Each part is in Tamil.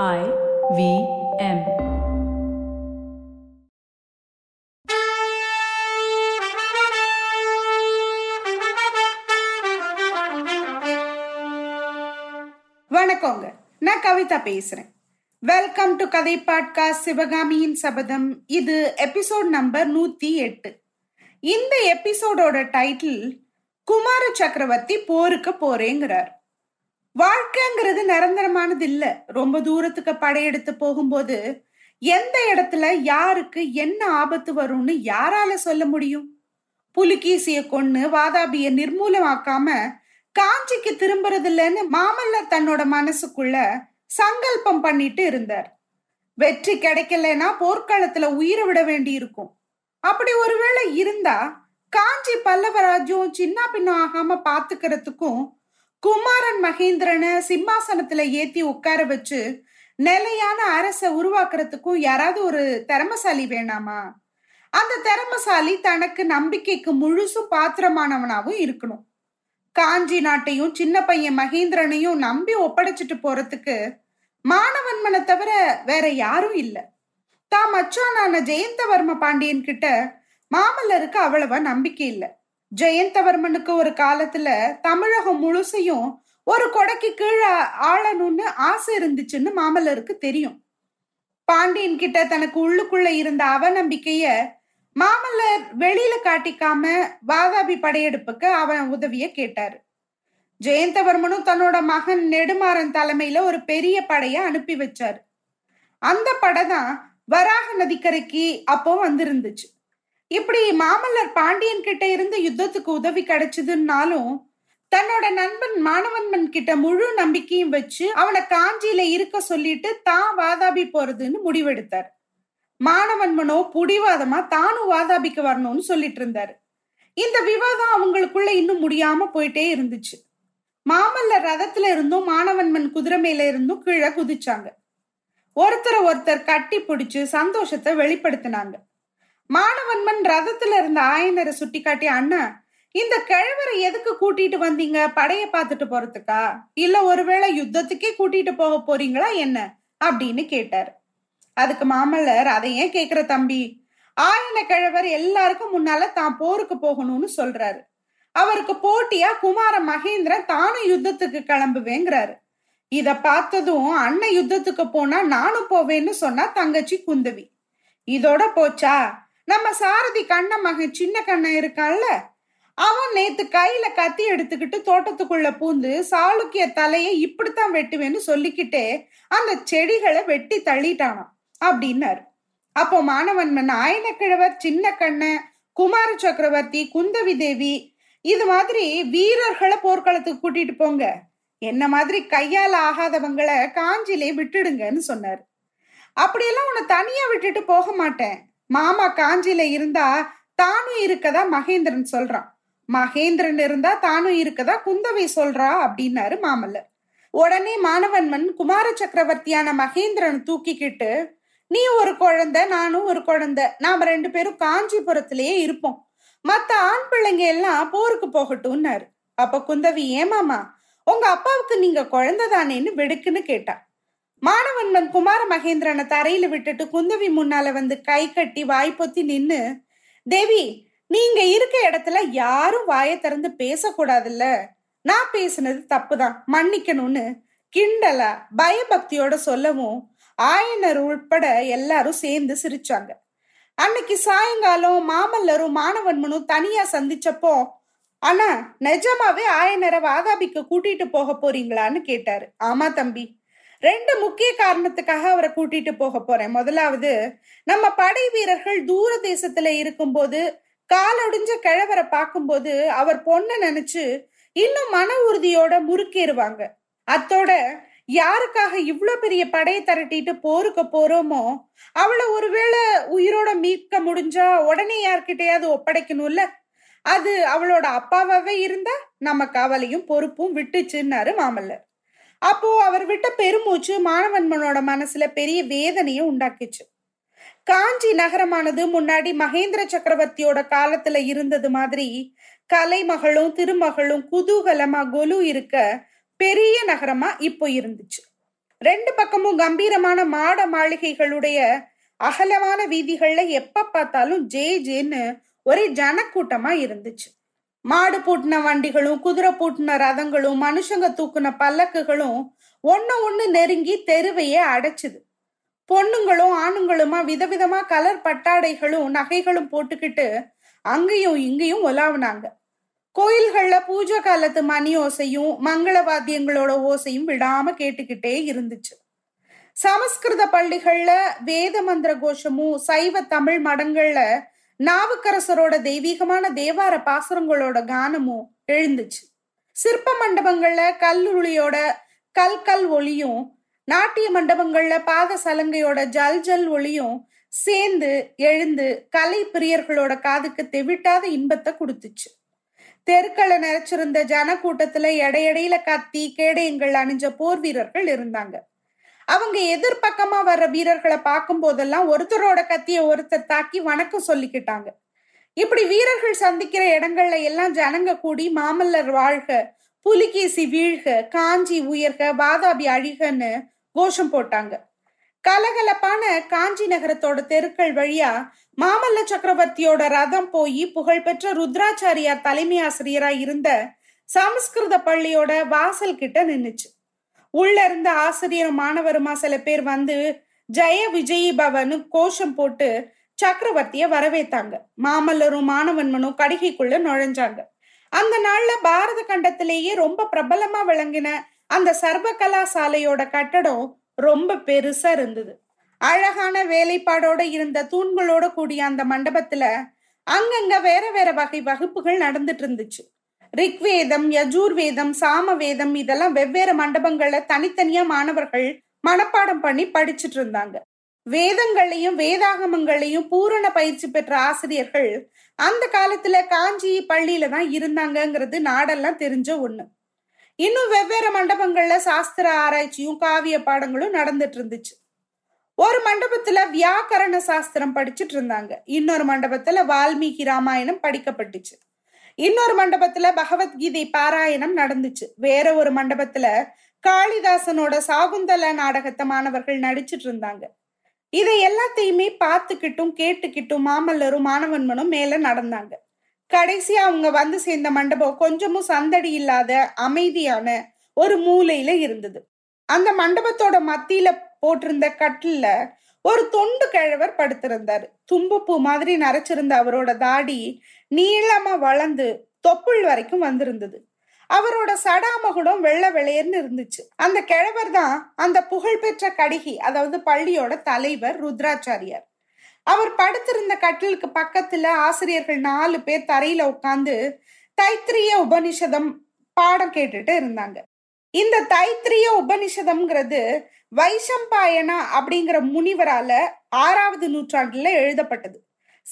I V M. வணக்கங்க. நான் கவிதா பேசுறேன். வெல்கம் டு கதை பாட்காஸ்ட் சிவகாமியின் சபதம். இது எபிசோட் நம்பர் நூத்தி எட்டு. இந்த எபிசோடோட டைட்டில் குமார சக்கரவர்த்தி போருக்கு போறேங்கிறார். வாழ்க்கைங்கிறது நிரந்தரமானது இல்ல. ரொம்ப தூரத்துக்கு படையெடுத்து போகும்போது எந்த இடத்துல யாருக்கு என்ன ஆபத்து வரும்னு யாரால சொல்ல முடியும்? புலிகேசிய கொன்னு வாதாபிய நிர்மூலமாக்காம காஞ்சிக்கு திரும்புறது இல்லைன்னு மாமல்லர் தன்னோட மனசுக்குள்ள சங்கல்பம் பண்ணிட்டு இருந்தார். வெற்றி கிடைக்கலன்னா போர்க்களத்துல உயிரை விட வேண்டி இருக்கும் அப்படி ஒருவேளை இருந்தா காஞ்சி பல்லவ ராஜ்யம் சின்ன பின்னும் ஆகாம பாத்துக்கிறதுக்கும் குமாரன் மகேந்திரனை சிம்மாசனத்துல ஏத்தி உட்கார வச்சு நிலையான அரச உருவாக்குறதுக்கும் யாராவது ஒரு திறமசாலி வேணாமா? அந்த திறமசாலி தனக்கு நம்பிக்கைக்கு முழுசும் பாத்திரமானவனாவும் இருக்கணும். காஞ்சி நாட்டையும் சின்ன பையன் மகேந்திரனையும் நம்பி ஒப்படைச்சிட்டு போறதுக்கு மாணவன்மனை தவிர வேற யாரும் இல்லை. தான் மச்சானான ஜெயந்தவர்ம பாண்டியன் கிட்ட மாமல்லருக்கு அவ்வளவா நம்பிக்கை இல்லை. ஜெயந்தவர்மனுக்கு ஒரு காலத்துல தமிழகம் முழுசையும் ஒரு கொடைக்கு கீழே ஆளணும்னு ஆசை இருந்துச்சுன்னு மாமல்லருக்கு தெரியும். பாண்டியன் கிட்ட தனக்கு உள்ளுக்குள்ள இருந்த அவநம்பிக்கைய மாமல்லர் வெளியில காட்டிக்காம வாதாபி படையெடுப்புக்கு அவன் உதவிய கேட்டாரு. ஜெயந்தவர்மனும் தன்னோட மகன் நெடுமாறன் தலைமையில ஒரு பெரிய படைய அனுப்பி வச்சாரு. அந்த படை தான் வராக நதிக்கரைக்கு அப்போ வந்திருந்துச்சு. இப்படி மாமல்லர் பாண்டியன் கிட்ட இருந்து யுத்தத்துக்கு உதவி கிடைச்சதுன்னாலும் தன்னோட நண்பன் மாணவன்மன் கிட்ட முழு நம்பிக்கையும் வச்சு அவனை காஞ்சியில இருக்க சொல்லிட்டு தான் வாதாபி போறதுன்னு முடிவெடுத்தார். மாணவன்மனோ புடிவாதமா தானும் வாதாபிக்கு வரணும்னு சொல்லிட்டு இருந்தாரு. இந்த விவாதம் அவங்களுக்குள்ள இன்னும் முடியாம போயிட்டே இருந்துச்சு. மாமல்லர் ரதத்துல இருந்தும் மாணவன்மன் குதிரை மேல இருந்தும் கீழே குதிச்சாங்க. ஒருத்தரை ஒருத்தர் கட்டி பிடிச்சு சந்தோஷத்தை வெளிப்படுத்தினாங்க. மாணவன்மன் ரதத்துல இருந்த ஆயனரை சுட்டி காட்டி அண்ணா இந்த கிழவரை எதுக்கு கூட்டிட்டு வந்தீங்க? படைய பார்த்துட்டு போறதுக்கா? இல்ல ஒருவேளை யுத்தத்துக்கே கூட்டிட்டு போக போறீங்களா என்ன? அப்படின்னு கேட்டார். அதுக்கு மாமல்லர் அதை ஏன் கேக்குற தம்பி? ஆயன கிழவர் எல்லாருக்கும் முன்னால தான் போருக்கு போகணும்னு சொல்றாரு. அவருக்கு போட்டியா குமார மகேந்திரன் தானும் யுத்தத்துக்கு கிளம்புவேங்கிறாரு. இத பார்த்ததும் அண்ணன் யுத்தத்துக்கு போனா நானும் போவேன்னு சொன்னா தங்கச்சி குந்தவி. இதோட போச்சா? நம்ம சாரதி கண்ண மகன் சின்ன கண்ணன் இருக்கான்ல? அவன் நேத்து கையில கத்தி எடுத்துக்கிட்டு தோட்டத்துக்குள்ள பூந்து சாளுக்கிய தலையை இப்படித்தான் வெட்டுவேன்னு சொல்லிக்கிட்டே அந்த செடிகளை வெட்டி தள்ளிட்டானான் அப்படின்னாரு. அப்போ மாணவன் ஆயனக்கிழவர் சின்ன கண்ணன் குமார சக்கரவர்த்தி குந்தவி தேவி இது மாதிரி வீரர்களை போர்க்களத்துக்கு கூட்டிட்டு போங்க. என்ன மாதிரி கையால ஆகாதவங்களை காஞ்சிலே விட்டுடுங்கன்னு சொன்னார். அப்படியெல்லாம் உன்னை தனியா விட்டுட்டு போக மாட்டேன். மாமா காஞ்சியில இருந்தா தானும் இருக்கதா மகேந்திரன் சொல்றான். மகேந்திரன் இருந்தா தானும் இருக்கதா குந்தவை சொல்றா அப்படின்னாரு மாமல்லர். உடனே மாணவன்மன் குமார சக்கரவர்த்தியான மகேந்திரன் தூக்கிக்கிட்டு நீ ஒரு குழந்தை நானும் ஒரு குழந்தை. நாம ரெண்டு பேரும் காஞ்சிபுரத்திலேயே இருப்போம். மத்த ஆண் பிள்ளைங்க எல்லாம் போருக்கு போகட்டும்னாரு. அப்ப குந்தவி ஏமாமா உங்க அப்பாவுக்கு நீங்க குழந்தை தானேன்னு வெடுக்குன்னு கேட்டா. மாணவன்மன் குமார மகேந்திரனை தரையில விட்டுட்டு குந்தவி முன்னால வந்து கை கட்டி வாய் பொத்தி நின்னு தேவி நீங்க இருக்க இடத்துல யாரும் வாயை திறந்து பேசக்கூடாதுல்ல. நான் பேசுனது தப்புதான். மன்னிக்கணும்னு கிண்டலா பயபக்தியோட சொல்லவும் ஆயனர் உட்பட எல்லாரும் சேர்ந்து சிரிச்சாங்க. அன்னைக்கு சாயங்காலம் மாமல்லரும் மாணவன்மனும் தனியா சந்திச்சப்போ ஆனா நிஜமாவே ஆயனரை வாதாபிக்கு கூட்டிட்டு போக போறீங்களான்னு கேட்டாரு. ஆமா தம்பி ரெண்டு முக்கிய காரணத்துக்காக அவரை கூட்டிட்டு போக போறேன். முதலாவது நம்ம படை வீரர்கள் தூர தேசத்துல இருக்கும்போது காலொடிஞ்ச கிழவரை பார்க்கும்போது அவர் பொண்ணை நினைச்சு இன்னும் மன உறுதியோட முறுக்கேறுவாங்க. அத்தோட யாருக்காக இவ்வளோ பெரிய படையை திரட்டிட்டு போருக்கு போறோமோ அவளை ஒருவேளை உயிரோட மீட்க முடிஞ்சா உடனே யார்கிட்டயாவது ஒப்படைக்கணும்ல? அது அவளோட அப்பாவாவே இருந்தா நம்ம கவலையும் பொறுப்பும் விட்டுச்சுன்னாரு மாமல்லர். அப்போ அவர் விட்ட பெருமூச்சு மாணவன்மனோட மனசுல பெரிய வேதனையை உண்டாக்கிச்சு. காஞ்சி நகரமானது முன்னாடி மகேந்திர சக்கரவர்த்தியோட காலத்துல இருந்தது மாதிரி கலைமகளும் திருமகளும் குதூகலமா கொலு இருக்க பெரிய நகரமா இப்போ இருந்துச்சு. ரெண்டு பக்கமும் கம்பீரமான மாட மாளிகைகளுடைய அகலமான வீதிகள்ல எப்ப பார்த்தாலும் ஜே ஜேன்னு ஒரே ஜனக்கூட்டமா இருந்துச்சு. மாடு பூட்டின வண்டிகளும் குதிரை பூட்டின ரதங்களும் மனுஷங்க தூக்குன பல்லக்குகளும் ஒன்னு ஒண்ணு நெருங்கி தெருவையே அடைச்சுது. பொண்ணுங்களும் ஆணுங்களுமா விதவிதமா கலர் பட்டாடைகளும் நகைகளும் போட்டுக்கிட்டு அங்கேயும் இங்கேயும் உலாவுனாங்க கோயில்கள்ல பூஜை காலத்து மணி ஓசையும் மங்கள வாத்தியங்களோட ஓசையும் விடாம கேட்டுக்கிட்டே இருந்துச்சு. சமஸ்கிருத பள்ளிகள்ல வேத மந்திர கோஷமும் சைவ தமிழ் மடங்கள்ல நாவுக்கரசரோட தெய்வீகமான தேவார பாசுரங்களோட கானமும் எழுந்துச்சு. சிற்ப மண்டபங்கள்ல கல்லுளியோட கல் கல் ஒளியும் நாட்டிய மண்டபங்கள்ல பாத சலங்கையோட ஜல் ஜல் ஒளியும் சேர்ந்து எழுந்து கலை பிரியர்களோட காதுக்கு தெவிட்டாத இன்பத்தை கொடுத்துச்சு. தெருக்களை நிறைச்சிருந்த ஜன கூட்டத்துல எடையடையில கத்தி கேடயங்கள் அணிஞ்ச போர் வீரர்கள் இருந்தாங்க. அவங்க எதிர்பக்கமா வர்ற வீரர்களை பார்க்கும் போதெல்லாம் ஒருத்தரோட கத்திய ஒருத்தர் தாக்கி வணக்கம் சொல்லிக்கிட்டாங்க. இப்படி வீரர்கள் சந்திக்கிற இடங்கள்ல எல்லாம் ஜனங்க கூடி மாமல்லர் வாழ்க புலிகேசி வீழ்க காஞ்சி உயர்க வாதாபி அழிகன்னு கோஷம் போட்டாங்க. கலகலப்பான காஞ்சி நகரத்தோட தெருக்கள் வழியா மாமல்ல சக்கரவர்த்தியோட ரதம் போய் புகழ்பெற்ற ருத்ராச்சாரியார் தலைமை ஆசிரியராய் இருந்த சமஸ்கிருத பள்ளியோட வாசல் கிட்ட நின்னுச்சு. உள்ள இருந்த ஆசிரியர் மாணவருமா சில பேர் வந்து ஜெய விஜயி பவனு கோஷம் போட்டு சக்கரவர்த்திய வரவேத்தாங்க. மாமல்லரும் மாணவன்மனும் கடிகைக்குள்ள நுழைஞ்சாங்க. அந்த நாள்ல பாரத கண்டத்திலேயே ரொம்ப பிரபலமா விளங்கின அந்த சர்வ கலாசாலையோட கட்டடம் ரொம்ப பெருசா இருந்தது. அழகான வேலைப்பாடோட இருந்த தூண்களோட கூடிய அந்த மண்டபத்துல அங்கங்க வேற வேற வகை வகுப்புகள் நடந்துட்டு இருந்துச்சு. ரிக்வேதம் யஜூர்வேதம் சாமவேதம் இதெல்லாம் வெவ்வேறு மண்டபங்கள்ல தனித்தனியா மாணவர்கள் மனப்பாடம் பண்ணி படிச்சுட்டு இருந்தாங்க. வேதங்களையும் வேதாகமங்களையும் பூரண பயிற்சி பெற்ற ஆசிரியர்கள் அந்த காலத்துல காஞ்சி பள்ளியில தான் இருந்தாங்கங்கிறது நாடெல்லாம் தெரிஞ்ச ஒண்ணு. இன்னும் வெவ்வேறு மண்டபங்கள்ல சாஸ்திர ஆராய்ச்சியும் காவிய பாடங்களும் நடந்துட்டு இருந்துச்சு. ஒரு மண்டபத்துல வியாக்கரண சாஸ்திரம் படிச்சுட்டு இருந்தாங்க. இன்னொரு மண்டபத்துல வால்மீகி ராமாயணம் படிக்கப்பட்டுச்சு. இன்னொரு மண்டபத்துல பகவத்கீதை பாராயணம் நடந்துச்சு. வேற ஒரு மண்டபத்துல காளிதாசனோட சாகுந்தல நாடகத்தை மாணவர்கள் நடிச்சிட்டு இருந்தாங்க. இதை எல்லாத்தையுமே பார்த்துக்கிட்டும் கேட்டுக்கிட்டும் மாமல்லரும் மாணவன்மனும் மேல நடந்தாங்க. கடைசியா அவங்க வந்து சேர்ந்த மண்டபம் கொஞ்சமும் சந்தடி இல்லாத அமைதியான ஒரு மூலையில இருந்தது. அந்த மண்டபத்தோட மத்தியில போட்டிருந்த கட்டில ஒரு தொண்டு கிழவர் படுத்திருந்தார். தும்பப்பூ மாதிரி நரைச்சிருந்த அவரோட தாடி நீளமா வளர்ந்து தொப்புள் வரைக்கும் வந்திருந்தது. அவரோட சடாமகுடம் வெள்ள வெளையர்னு இருந்துச்சு. அந்த கிழவர் தான் அந்த புகழ்பெற்ற கடிகி அதாவது பள்ளியோட தலைவர் ருத்ராச்சாரியார். அவர் படுத்திருந்த கட்டிலுக்கு பக்கத்துல ஆசிரியர்கள் நாலு பேர் தரையில உட்காந்து தைத்திரிய உபனிஷதம் பாடம் கேட்டுட்டு இருந்தாங்க. இந்த தைத்திரிய உபனிஷதம்ங்கிறது வைஷம்பாயனா அப்படிங்கிற முனிவரால ஆறாவது நூற்றாண்டுல எழுதப்பட்டது.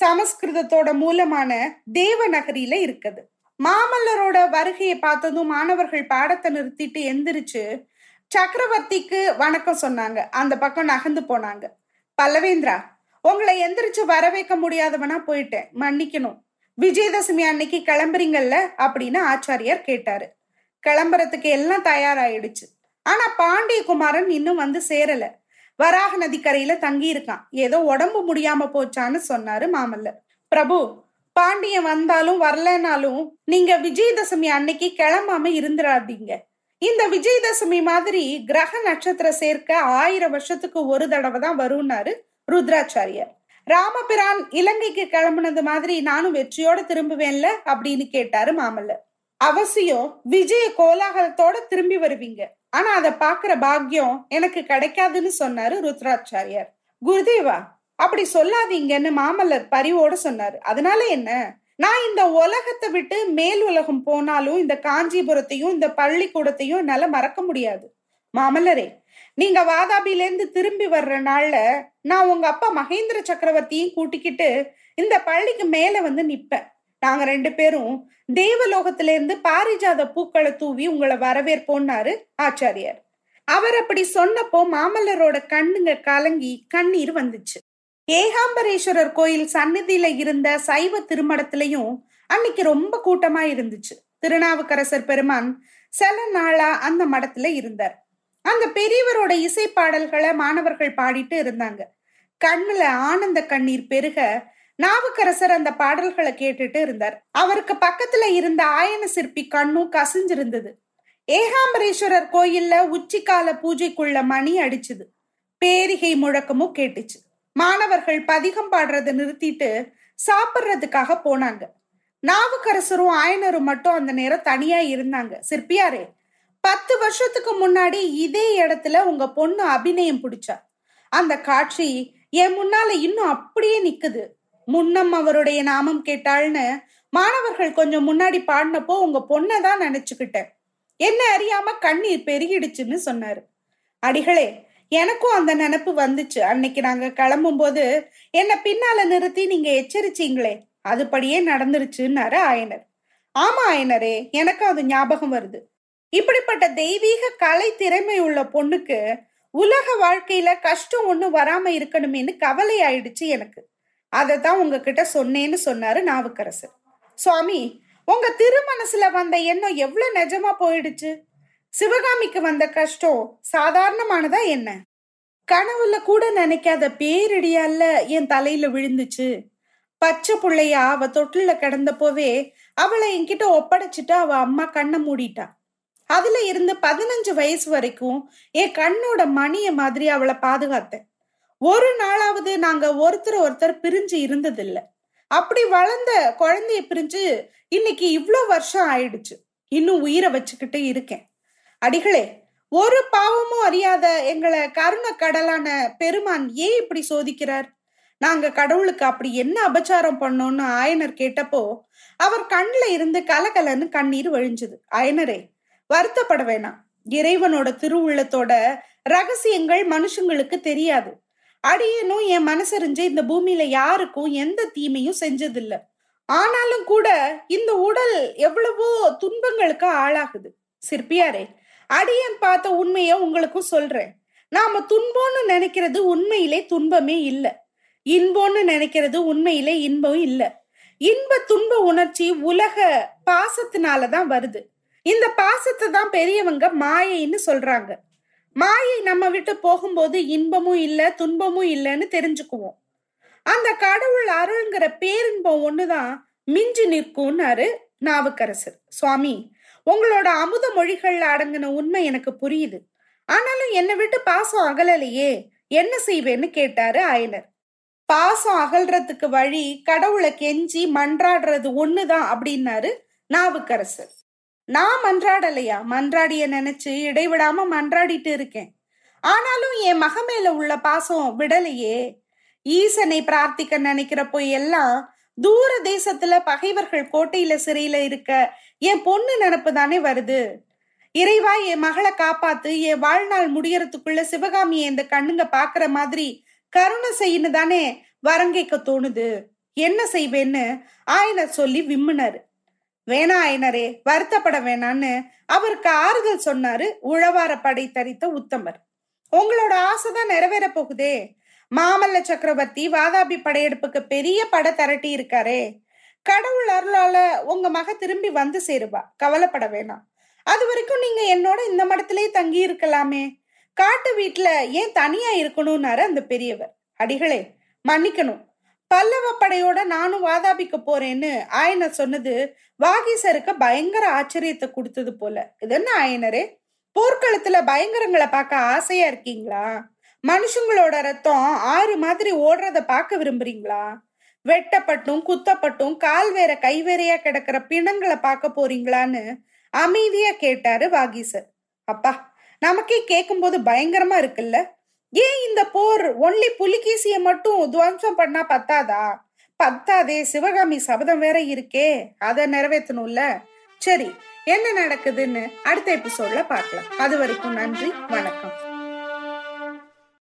சமஸ்கிருதத்தோட மூலமான தேவநகரியில இருக்குது. மாமல்லரோட வருகையை பார்த்ததும் மாணவர்கள் பாடத்தை நிறுத்திட்டு எந்திரிச்சு சக்கரவர்த்திக்கு வணக்கம் சொன்னாங்க. அந்த பக்கம் நகர்ந்து போனாங்க. பல்லவேந்திரா உங்களை எந்திரிச்சு வரவேற்க முடியாதவனா போயிட்டேன். மன்னிக்கணும். விஜயதசமி அன்னைக்கு கிளம்புறீங்கல்ல? அப்படின்னு ஆச்சாரியார் கேட்டாரு. கிளம்புறதுக்கு எல்லாம் தயாராயிடுச்சு. ஆனா பாண்டிய குமாரன் இன்னும் வந்து சேரல. வராக நதிக்கரையில தங்கி இருக்கான் ஏதோ உடம்பு முடியாம போச்சான்னு சொன்னாரு மாமல்லர். பிரபு பாண்டியன் வந்தாலும் வரலனாலும் நீங்க விஜயதசமி அன்னைக்கு கிளம்பாம இருந்துடாதீங்க இந்த விஜயதசமி மாதிரி கிரக நட்சத்திர சேர்க்க ஆயிரம் வருஷத்துக்கு ஒரு தடவை தான் வரும்னாரு ருத்ராச்சாரியர். ராமபிரான் இலங்கைக்கு கிளம்புனது மாதிரி நானும் வெற்றியோட திரும்புவேன்ல அப்படின்னு கேட்டாரு மாமல்லர். அவசியம் விஜய கோலாகலத்தோட திரும்பி வருவீங்க. ஆனா அதை பாக்குற பாக்கியம் எனக்கு கிடைக்காதுன்னு சொன்னாரு ருத்ராச்சாரியார். குருதேவா அப்படி சொல்லாதீங்கன்னு மாமல்லர் பரிவோட சொன்னாரு. அதனால என்ன? நான் இந்த உலகத்தை விட்டு மேல் உலகம் போனாலும் இந்த காஞ்சிபுரத்தையும் இந்த பள்ளிக்கூடத்தையும் என்னால மறக்க முடியாது. மாமல்லரே நீங்க வாதாபில இருந்து திரும்பி வர்ற நாள்ல நான் உங்க அப்பா மகேந்திர சக்கரவர்த்தியும் கூட்டிக்கிட்டு இந்த பள்ளிக்கு மேல வந்து நிப்பேன். நாங்க ரெண்டு பேரும் தேவலோகத்தில இருந்து பாரிஜாத பூக்களை தூவி உங்களை வரவேற்போன்னாரு ஆச்சாரியார். அவர் அப்படி சொன்னப்போ மாமல்லரோட கண்ணுங்க கலங்கி கண்ணீர் வந்துச்சு. ஏகாம்பரேஸ்வரர் கோயில் சந்நிதியில இருந்த சைவ திருமடத்திலையும் அன்னைக்கு ரொம்ப கூட்டமா இருந்துச்சு. திருநாவுக்கரசர் பெருமான் சில நாளா அந்த மடத்துல இருந்தார். அந்த பெரியவரோட இசை பாடல்களை மாணவர்கள் பாடிட்டு இருந்தாங்க. கண்ணுல ஆனந்த கண்ணீர் பெருக நாவுக்கரசர் அந்த பாடல்களை கேட்டுட்டு இருந்தார். அவருக்கு பக்கத்துல இருந்த ஆயன சிற்பி கண்ணும் கசிஞ்சிருந்தது. ஏகாம்பரேஸ்வரர் கோயில்ல உச்சிக்கால பூஜைக்குள்ள மணி அடிச்சுது. பேரிகை முழக்கமும் கேட்டுச்சு. மாணவர்கள் பதிகம் பாடுறதை நிறுத்திட்டு சாப்பிட்றதுக்காக போனாங்க. நாவுக்கரசரும் ஆயனரும் மட்டும் அந்த நேரம் தனியா இருந்தாங்க. சிற்பியாரே பத்து வருஷத்துக்கு முன்னாடி இதே இடத்துல உங்க பொண்ணு அபிநயம் பிடிச்சா? அந்த காட்சி என் முன்னால இன்னும் அப்படியே நிக்குது. முன்னம் அவருடைய நாமம் கேட்டாள்னு மாணவர்கள் கொஞ்சம் முன்னாடி பாடினப்போ உங்க பொண்ணை தான் நினைச்சுக்கிட்டேன். என்ன அறியாம கண்ணீர் பெருகிடுச்சுன்னு சொன்னாரு. அடிகளே எனக்கும் அந்த நினப்பு வந்துச்சு. அன்னைக்கு நாங்க கிளம்பும் போது என்ன பின்னால நிறுத்தி நீங்க எச்சரிச்சீங்களே அதுபடியே நடந்துருச்சுன்னாரு ஆயனர். ஆமா ஆயனரே எனக்கு அது ஞாபகம் வருது. இப்படிப்பட்ட தெய்வீக கலை திறமை உள்ள பொண்ணுக்கு உலக வாழ்க்கையில கஷ்டம் ஒண்ணு வராம இருக்கணுமேனு கவலை ஆயிடுச்சு எனக்கு. அதை தான் உங்ககிட்ட சொன்னேன்னு சொன்னாரு நாவுக்கரசர். சுவாமி உங்க திருமனசுல வந்த எண்ணம் எவ்வளவு நிஜமா போயிடுச்சு? சிவகாமிக்கு வந்த கஷ்டம் சாதாரணமானதா என்ன? கனவுல கூட நினைக்காத பேரிடியால என் தலையில விழுந்துச்சு. பச்சை புள்ளையா அவ தொட்டில கிடந்தப்போவே அவளை என்கிட்ட ஒப்படைச்சிட்டு அவ அம்மா கண்ணை மூடிட்டா. அதுல இருந்து பதினஞ்சு வயசு வரைக்கும் என் கண்ணோட மணிய மாதிரி அவளை பாதுகாத்தேன். ஒரு நாளாவது நாங்க ஒருத்தர் ஒருத்தர் பிரிஞ்சு இருந்ததில்ல. அப்படி வளர்ந்த குழந்தைய பிரிஞ்சு இன்னைக்கு இவ்வளோ வருஷம் ஆயிடுச்சு. இன்னும் உயிரை வச்சுக்கிட்டு இருக்கேன். அடிகளே ஒரு பாவமும் அறியாத எங்களை கருண கடலான பெருமான் ஏன் இப்படி சோதிக்கிறார்? நாங்க கடவுளுக்கு அப்படி என்ன அபச்சாரம் பண்ணோம்னு ஆயனர் கேட்டப்போ அவர் கண்ணுல இருந்து கலகலன்னு கண்ணீர் வழிஞ்சது. ஆயனரே வருத்தப்பட வேணாம். இறைவனோட திருவுள்ளத்தோட ரகசியங்கள் மனுஷங்களுக்கு தெரியாது. அடியனும் என் மனசறிஞ்சு இந்த பூமியில யாருக்கும் எந்த தீமையும் செஞ்சதில்ல. ஆனாலும் கூட இந்த உடல் எவ்வளவோ துன்பங்களுக்கு ஆளாகுது. சிற்பியாரே அடியன் பார்த்த உண்மைய உங்களுக்கும் சொல்றேன். நாம துன்பம்னு நினைக்கிறது உண்மையிலே துன்பமே இல்லை. இன்பம்னு நினைக்கிறது உண்மையிலே இன்பம் இல்லை. இன்ப துன்ப உணர்ச்சி உலக பாசத்தினாலதான் வருது. இந்த பாசத்தை தான் பெரியவங்க மாயைன்னு சொல்றாங்க. மாயை நம்ம விட்டு போகும்போது இன்பமும் இல்லை துன்பமும் இல்லைன்னு தெரிஞ்சுக்குவோம். அந்த கடவுள் அருள்ங்கிற பேரின்பம் ஒண்ணுதான் மிஞ்சி நிற்கும்னாரு நாவுக்கரசர். சுவாமி உங்களோட அமுத மொழிகள்ல அடங்கின உண்மை எனக்கு புரியுது. ஆனாலும் என்னை விட்டு பாசம் அகலலையே என்ன செய்வேன்னு கேட்டாரு அயனர் பாசம் அகல்றதுக்கு வழி கடவுளை கெஞ்சி மன்றாடுறது ஒண்ணுதான் அப்படின்னாரு நாவுக்கரசர். நான் மன்றாடலையா? மன்றாடிய நினைச்சு இடைவிடாம மன்றாடிட்டு இருக்கேன். ஆனாலும் என் மக மேல உள்ள பாசம் விடலையே. ஈசனை பிரார்த்திக்க நினைக்கிறப்போ எல்லாம் தூர தேசத்துல பகைவர்கள் கோட்டையில சிறையில இருக்க என் பொண்ணு நினப்பு தானே வருது. இறைவா என் மகளை காப்பாத்து என் வாழ்நாள் முடியறதுக்குள்ள சிவகாமியை இந்த கண்ணுங்க பாக்குற மாதிரி கருணை செய்யணும் தானே வரங்கைக்க தோணுது. என்ன செய்வேன்னு ஆயனர் சொல்லி விம்முனாரு. வேணா ஐனரே வருத்தப்பட வேணான்னு அவருக்கு ஆறுதல் சொன்னாரு உழவார படை தரித்த உத்தமர். உங்களோட ஆசைதான் நிறைவேற போகுதே. மாமல்ல சக்கரவர்த்தி வாதாபி படையெடுப்புக்கு பெரிய படை திரட்டி இருக்காரே. கடவுள் அருளால உங்க மக திரும்பி வந்து சேருவா. கவலைப்பட வேணாம். அது வரைக்கும் நீங்க என்னோட இந்த மடத்திலேயே தங்கி இருக்கலாமே. காட்டு வீட்டுல ஏன் தனியா இருக்கணும்னாரு அந்த பெரியவர். அடிகளே மன்னிக்கணும். பல்லவ படையோட நானும் வாதாபிக்க போறேன்னு ஆயனர் சொன்னது வாகீசருக்கு பயங்கர ஆச்சரியத்தை கொடுத்தது போல. இது என்ன ஆயனரே? போர்க்களத்துல பயங்கரங்களை பார்க்க ஆசையா இருக்கீங்களா? மனுஷங்களோட ரத்தம் ஆறு மாதிரி ஓடுறத பார்க்க விரும்புறீங்களா? வெட்டப்பட்டும் குத்தப்பட்டும் கால் வேற கை வேறையா கிடக்கிற பிணங்களை பார்க்க போறீங்களான்னு அமைதியா கேட்டாரு வாகீசர். அப்பா நமக்கே கேட்கும்போது பயங்கரமா இருக்குல்ல? ஏன் இந்த போர்? ஒன்லி புலிகேசிய மட்டும் துவம்சம் பண்ணா பத்தாதா? பத்தாதே சிவகாமி சபதம் வேற இருக்கே. அதை நிறைவேற்றணும்ல சரி என்ன நடக்குதுன்னு அடுத்த எபிசோட்ல பார்க்கலாம். அது வரைக்கும் நன்றி வணக்கம்.